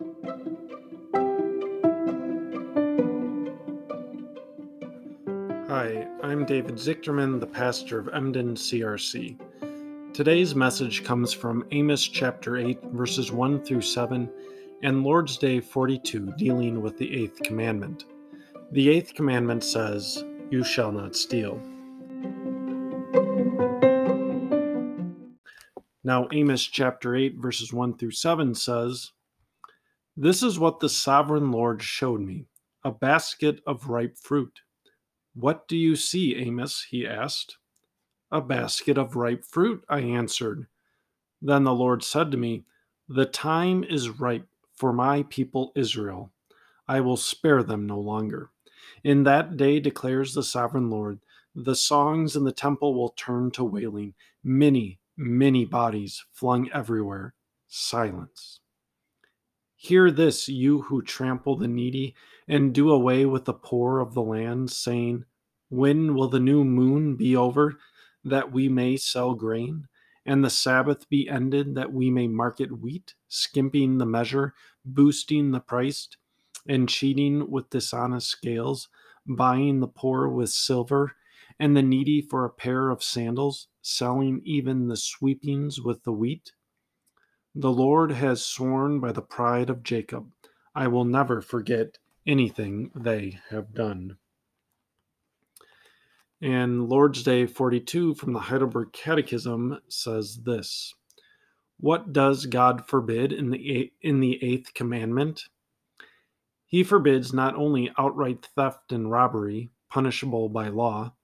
Hi, I'm David Zichterman, the pastor of Emden CRC. Today's message comes from Amos chapter 8, verses 1 through 7, and Lord's Day 42, dealing with the eighth commandment. The eighth commandment says, You shall not steal. Now, Amos chapter 8, verses 1 through 7 says, This is what the sovereign Lord showed me a basket of ripe fruit. What do you see, Amos? he asked. A basket of ripe fruit, I answered. Then the Lord said to me, The time is ripe for my people Israel. I will spare them no longer. In that day, declares the sovereign Lord, the songs in the temple will turn to wailing. Many, many bodies flung everywhere. Silence. Hear this, you who trample the needy and do away with the poor of the land, saying, When will the new moon be over, that we may sell grain, and the Sabbath be ended, that we may market wheat, skimping the measure, boosting the price, and cheating with dishonest scales, buying the poor with silver, and the needy for a pair of sandals, selling even the sweepings with the wheat? The Lord has sworn by the pride of Jacob, I will never forget anything they have done. And Lord's Day 42 from the Heidelberg Catechism says this What does God forbid in the, in the eighth commandment? He forbids not only outright theft and robbery, punishable by law,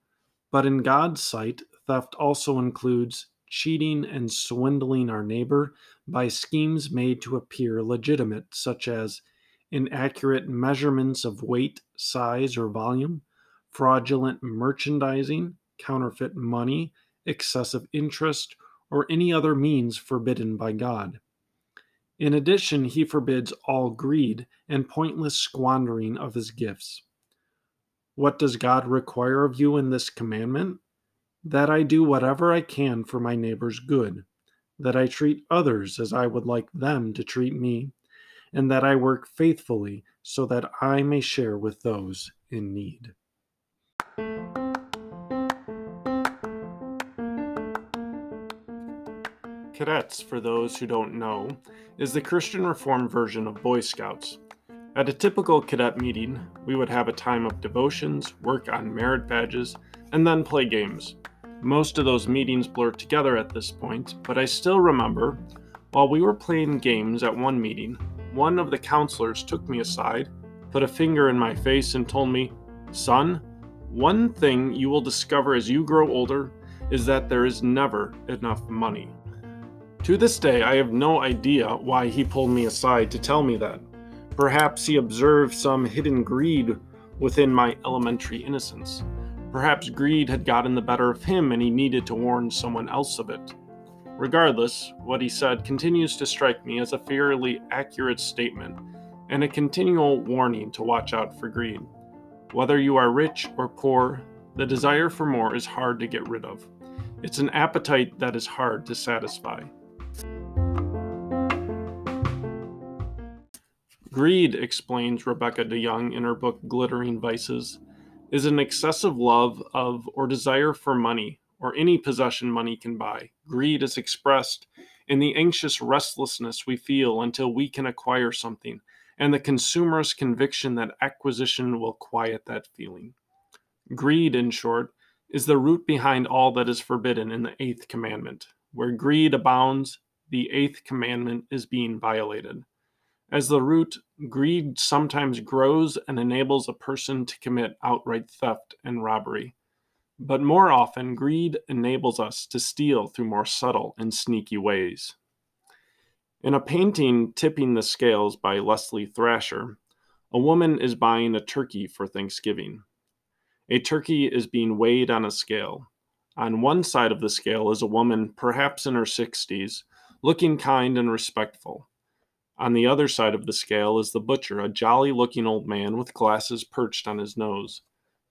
but in God's sight, theft also includes cheating and swindling our neighbor by schemes made to appear legitimate, such as inaccurate measurements of weight, size, or volume, fraudulent merchandising, counterfeit money, excessive interest, or any other means forbidden by God. In addition, he forbids all greed and pointless squandering of his gifts. What does God require of you in this commandment? That I do whatever I can for my neighbor's good, that I treat others as I would like them to treat me, and that I work faithfully so that I may share with those in need. Cadets, for those who don't know, is the Christian Reformed version of Boy Scouts. At a typical cadet meeting, we would have a time of devotions, work on merit badges, and then play games. Most of those meetings blur together at this point, but I still remember while we were playing games at one meeting, one of the counselors took me aside, put a finger in my face, and told me, Son, one thing you will discover as you grow older is that there is never enough money. To this day, I have no idea why he pulled me aside to tell me that. Perhaps he observed some hidden greed within my elementary innocence. Perhaps greed had gotten the better of him and he needed to warn someone else of it. Regardless, what he said continues to strike me as a fairly accurate statement and a continual warning to watch out for greed. Whether you are rich or poor, the desire for more is hard to get rid of. It's an appetite that is hard to satisfy. Greed, explains Rebecca DeYoung in her book Glittering Vices, is an excessive love of or desire for money or any possession money can buy. Greed is expressed in the anxious restlessness we feel until we can acquire something, and the consumerist conviction that acquisition will quiet that feeling. Greed, in short, is the root behind all that is forbidden in the eighth commandment. Where greed abounds, the eighth commandment is being violated. As the root, greed sometimes grows and enables a person to commit outright theft and robbery. But more often, greed enables us to steal through more subtle and sneaky ways. In a painting, Tipping the Scales by Leslie Thrasher, a woman is buying a turkey for Thanksgiving. A turkey is being weighed on a scale. On one side of the scale is a woman, perhaps in her 60s, looking kind and respectful. On the other side of the scale is the butcher, a jolly looking old man with glasses perched on his nose.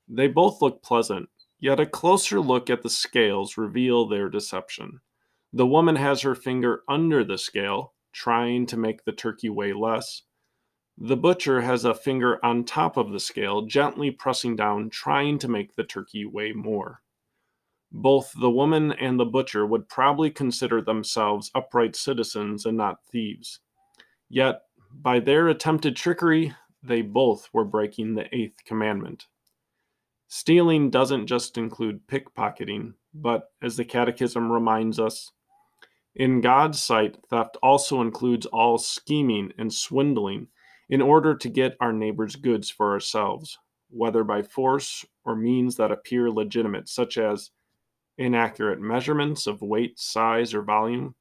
They both look pleasant, yet a closer look at the scales reveal their deception. The woman has her finger under the scale, trying to make the turkey weigh less, The butcher has a finger on top of the scale, gently pressing down, trying to make the turkey weigh more. Both the woman and the butcher would probably consider themselves upright citizens and not thieves. Yet, by their attempted trickery, they both were breaking the eighth commandment. Stealing doesn't just include pickpocketing, but as the Catechism reminds us, in God's sight, theft also includes all scheming and swindling in order to get our neighbor's goods for ourselves, whether by force or means that appear legitimate, such as inaccurate measurements of weight, size, or volume,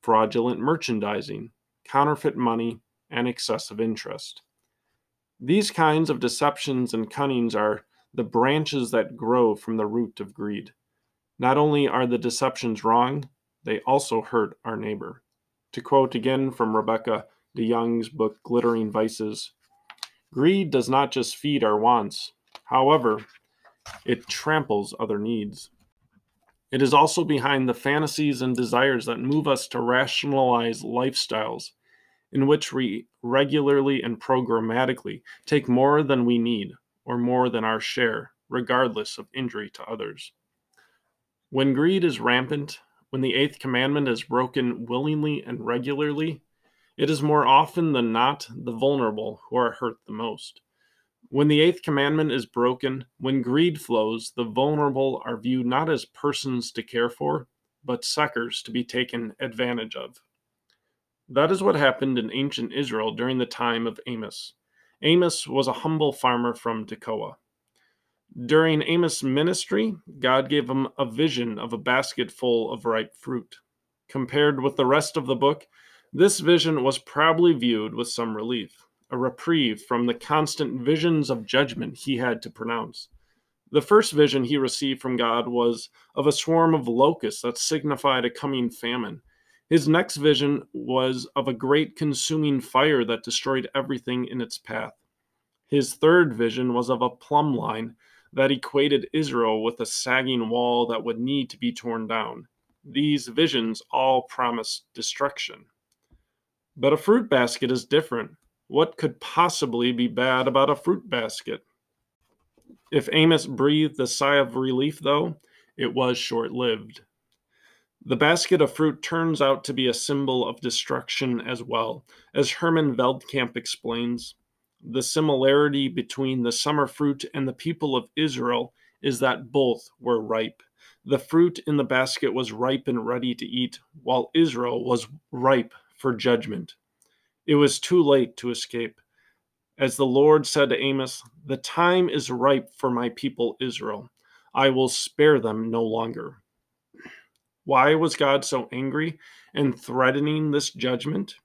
fraudulent merchandising, counterfeit money, and excessive interest. These kinds of deceptions and cunnings are the branches that grow from the root of greed. Not only are the deceptions wrong, they also hurt our neighbor. To quote again from Rebecca DeYoung's book Glittering Vices Greed does not just feed our wants, however, it tramples other needs. It is also behind the fantasies and desires that move us to rationalize lifestyles in which we regularly and programmatically take more than we need or more than our share, regardless of injury to others. When greed is rampant, when the eighth commandment is broken willingly and regularly, it is more often than not the vulnerable who are hurt the most. When the eighth commandment is broken, when greed flows, the vulnerable are viewed not as persons to care for, but suckers to be taken advantage of. That is what happened in ancient Israel during the time of Amos. Amos was a humble farmer from Tekoa. During Amos' ministry, God gave him a vision of a basket full of ripe fruit. Compared with the rest of the book, this vision was probably viewed with some relief, a reprieve from the constant visions of judgment he had to pronounce. The first vision he received from God was of a swarm of locusts that signified a coming famine. His next vision was of a great consuming fire that destroyed everything in its path. His third vision was of a plumb line that equated Israel with a sagging wall that would need to be torn down. These visions all promised destruction. But a fruit basket is different. What could possibly be bad about a fruit basket? If Amos breathed a sigh of relief, though, it was short lived. The basket of fruit turns out to be a symbol of destruction as well. As Herman Veldkamp explains, the similarity between the summer fruit and the people of Israel is that both were ripe. The fruit in the basket was ripe and ready to eat, while Israel was ripe for judgment. It was too late to escape. As the Lord said to Amos, The time is ripe for my people Israel. I will spare them no longer. Why was God so angry and threatening this judgment?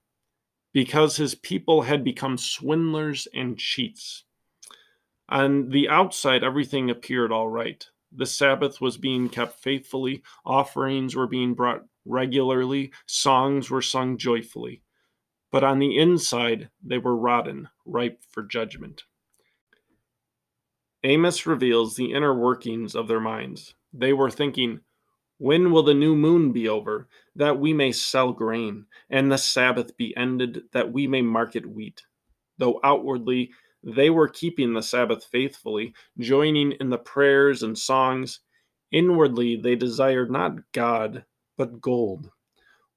because his people had become swindlers and cheats. On the outside, everything appeared all right. The Sabbath was being kept faithfully, offerings were being brought regularly, songs were sung joyfully. But on the inside, they were rotten, ripe for judgment. Amos reveals the inner workings of their minds. They were thinking, when will the new moon be over, that we may sell grain, and the Sabbath be ended, that we may market wheat? Though outwardly they were keeping the Sabbath faithfully, joining in the prayers and songs, inwardly they desired not God, but gold.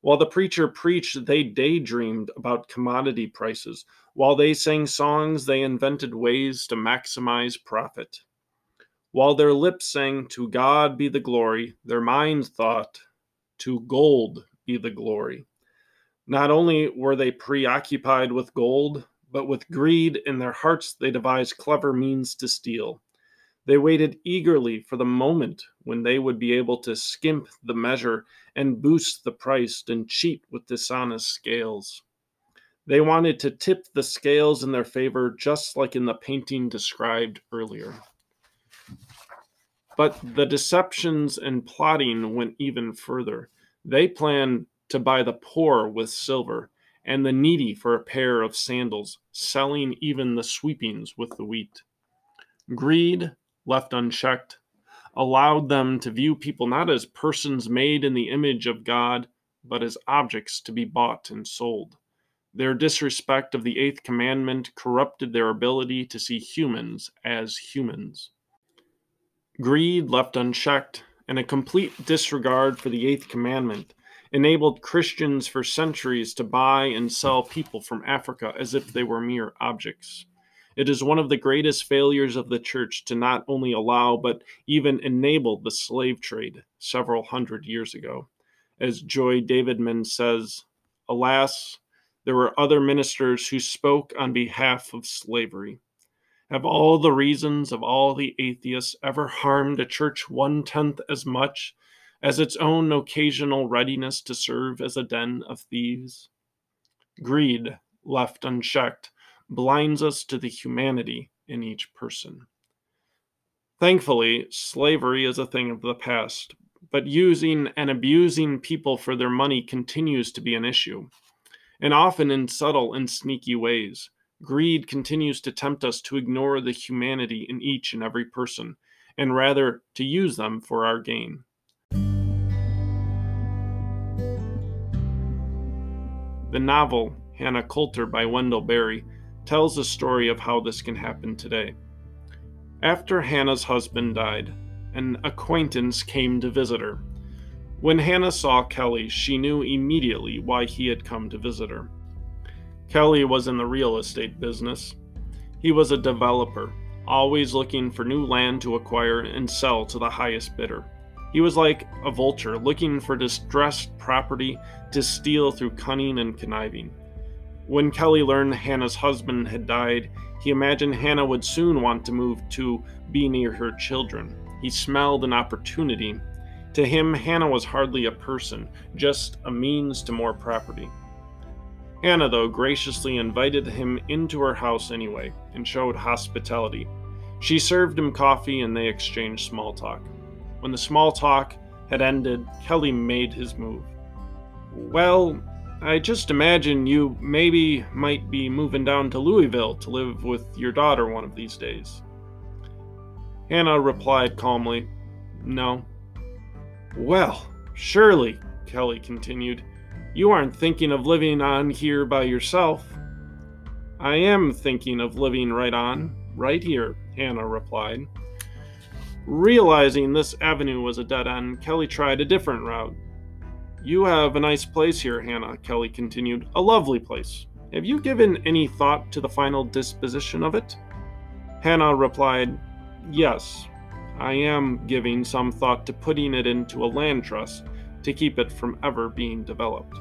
While the preacher preached, they daydreamed about commodity prices. While they sang songs, they invented ways to maximize profit. While their lips sang, To God be the glory, their minds thought, To gold be the glory. Not only were they preoccupied with gold, but with greed in their hearts, they devised clever means to steal. They waited eagerly for the moment when they would be able to skimp the measure and boost the price and cheat with dishonest scales. They wanted to tip the scales in their favor, just like in the painting described earlier. But the deceptions and plotting went even further. They planned to buy the poor with silver and the needy for a pair of sandals, selling even the sweepings with the wheat. Greed, left unchecked, allowed them to view people not as persons made in the image of God, but as objects to be bought and sold. Their disrespect of the eighth commandment corrupted their ability to see humans as humans. Greed, left unchecked, and a complete disregard for the eighth commandment enabled Christians for centuries to buy and sell people from Africa as if they were mere objects. It is one of the greatest failures of the church to not only allow but even enable the slave trade several hundred years ago. As Joy Davidman says, Alas, there were other ministers who spoke on behalf of slavery. Have all the reasons of all the atheists ever harmed a church one tenth as much as its own occasional readiness to serve as a den of thieves? Greed, left unchecked, blinds us to the humanity in each person. Thankfully, slavery is a thing of the past, but using and abusing people for their money continues to be an issue, and often in subtle and sneaky ways. Greed continues to tempt us to ignore the humanity in each and every person, and rather to use them for our gain. The novel Hannah Coulter by Wendell Berry tells the story of how this can happen today. After Hannah's husband died, an acquaintance came to visit her. When Hannah saw Kelly, she knew immediately why he had come to visit her. Kelly was in the real estate business. He was a developer, always looking for new land to acquire and sell to the highest bidder. He was like a vulture looking for distressed property to steal through cunning and conniving. When Kelly learned Hannah's husband had died, he imagined Hannah would soon want to move to be near her children. He smelled an opportunity. To him, Hannah was hardly a person, just a means to more property. Hannah, though, graciously invited him into her house anyway and showed hospitality. She served him coffee and they exchanged small talk. When the small talk had ended, Kelly made his move. Well, I just imagine you maybe might be moving down to Louisville to live with your daughter one of these days. Hannah replied calmly, No. Well, surely, Kelly continued, you aren't thinking of living on here by yourself. I am thinking of living right on, right here, Hannah replied. Realizing this avenue was a dead end, Kelly tried a different route. You have a nice place here, Hannah, Kelly continued. A lovely place. Have you given any thought to the final disposition of it? Hannah replied, Yes, I am giving some thought to putting it into a land trust to keep it from ever being developed.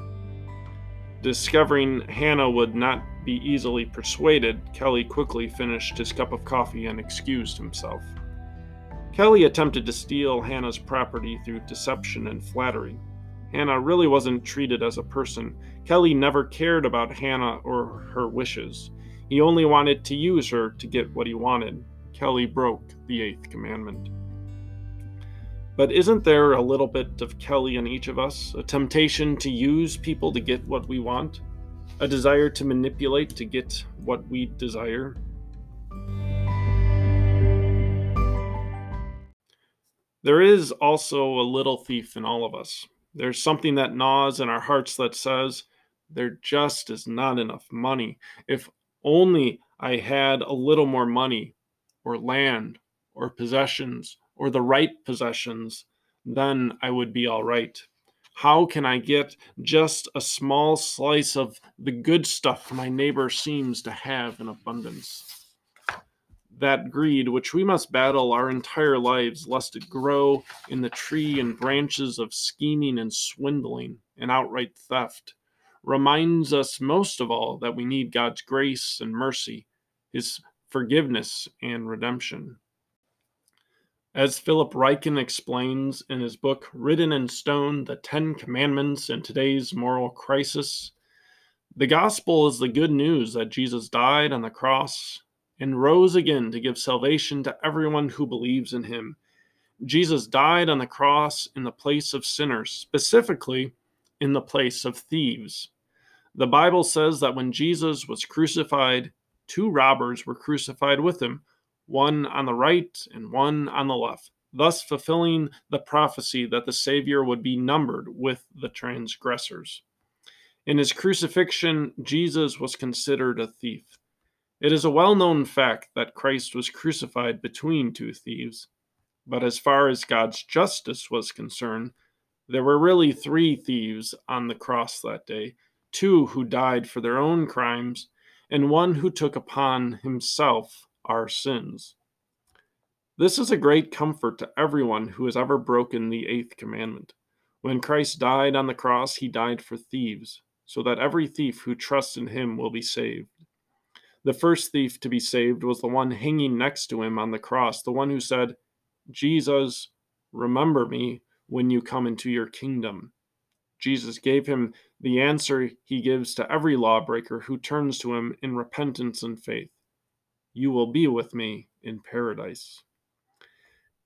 Discovering Hannah would not be easily persuaded, Kelly quickly finished his cup of coffee and excused himself. Kelly attempted to steal Hannah's property through deception and flattery. Hannah really wasn't treated as a person. Kelly never cared about Hannah or her wishes. He only wanted to use her to get what he wanted. Kelly broke the eighth commandment. But isn't there a little bit of Kelly in each of us? A temptation to use people to get what we want? A desire to manipulate to get what we desire? There is also a little thief in all of us. There's something that gnaws in our hearts that says, there just is not enough money. If only I had a little more money, or land, or possessions, or the right possessions, then I would be all right. How can I get just a small slice of the good stuff my neighbor seems to have in abundance? That greed which we must battle our entire lives, lest it grow in the tree and branches of scheming and swindling and outright theft, reminds us most of all that we need God's grace and mercy, His forgiveness and redemption. As Philip Ryken explains in his book, Written in Stone The Ten Commandments in Today's Moral Crisis, the gospel is the good news that Jesus died on the cross and rose again to give salvation to everyone who believes in him. Jesus died on the cross in the place of sinners, specifically in the place of thieves. The Bible says that when Jesus was crucified, two robbers were crucified with him, one on the right and one on the left, thus fulfilling the prophecy that the Savior would be numbered with the transgressors. In his crucifixion, Jesus was considered a thief. It is a well known fact that Christ was crucified between two thieves. But as far as God's justice was concerned, there were really three thieves on the cross that day two who died for their own crimes, and one who took upon himself our sins. This is a great comfort to everyone who has ever broken the eighth commandment. When Christ died on the cross, he died for thieves, so that every thief who trusts in him will be saved. The first thief to be saved was the one hanging next to him on the cross, the one who said, Jesus, remember me when you come into your kingdom. Jesus gave him the answer he gives to every lawbreaker who turns to him in repentance and faith You will be with me in paradise.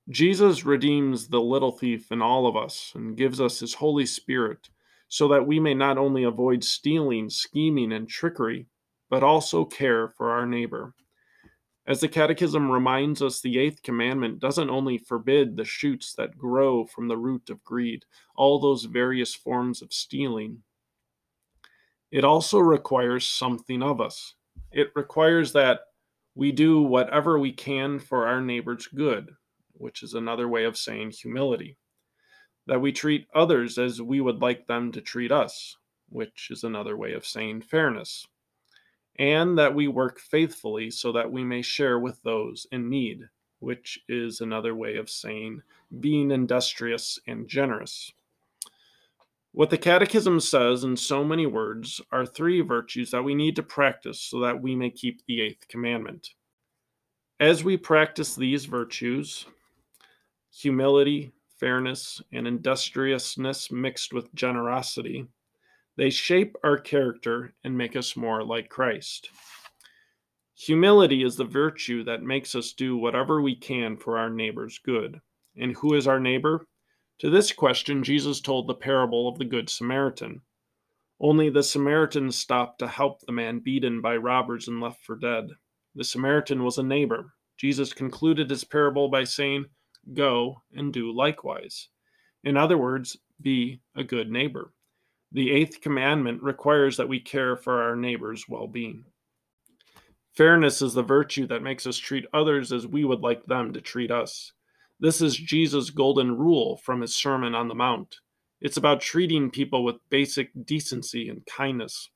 Jesus redeems the little thief in all of us and gives us his Holy Spirit so that we may not only avoid stealing, scheming, and trickery, but also care for our neighbor. As the Catechism reminds us, the eighth commandment doesn't only forbid the shoots that grow from the root of greed, all those various forms of stealing, it also requires something of us. It requires that we do whatever we can for our neighbor's good, which is another way of saying humility. That we treat others as we would like them to treat us, which is another way of saying fairness and that we work faithfully so that we may share with those in need, which is another way of saying being industrious and generous. What the Catechism says in so many words are three virtues that we need to practice so that we may keep the eighth commandment. As we practice these virtues, humility, fairness, and industriousness mixed with generosity, they shape our character and make us more like Christ. Humility is the virtue that makes us do whatever we can for our neighbor's good. And who is our neighbor? To this question, Jesus told the parable of the Good Samaritan. Only the Samaritan stopped to help the man beaten by robbers and left for dead. The Samaritan was a neighbor. Jesus concluded his parable by saying, Go and do likewise. In other words, be a good neighbor. The eighth commandment requires that we care for our neighbor's well being. Fairness is the virtue that makes us treat others as we would like them to treat us. This is Jesus' golden rule from his Sermon on the Mount. It's about treating people with basic decency and kindness.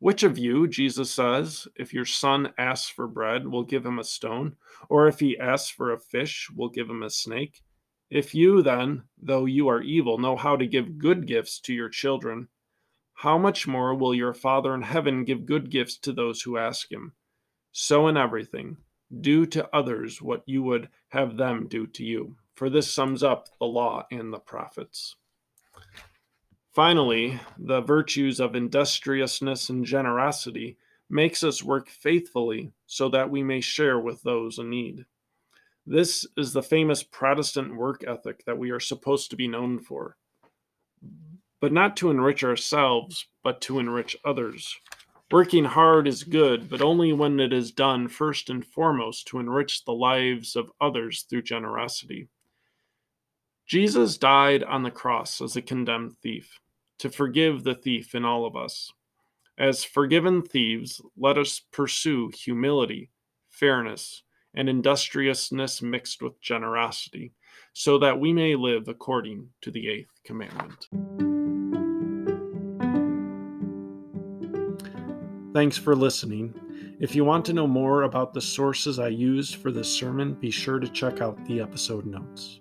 Which of you, Jesus says, if your son asks for bread, will give him a stone? Or if he asks for a fish, will give him a snake? If you then, though you are evil, know how to give good gifts to your children, how much more will your Father in heaven give good gifts to those who ask him? So in everything, do to others what you would have them do to you. For this sums up the law and the prophets. Finally, the virtues of industriousness and generosity makes us work faithfully so that we may share with those in need. This is the famous Protestant work ethic that we are supposed to be known for. But not to enrich ourselves, but to enrich others. Working hard is good, but only when it is done first and foremost to enrich the lives of others through generosity. Jesus died on the cross as a condemned thief, to forgive the thief in all of us. As forgiven thieves, let us pursue humility, fairness, and industriousness mixed with generosity, so that we may live according to the eighth commandment. Thanks for listening. If you want to know more about the sources I used for this sermon, be sure to check out the episode notes.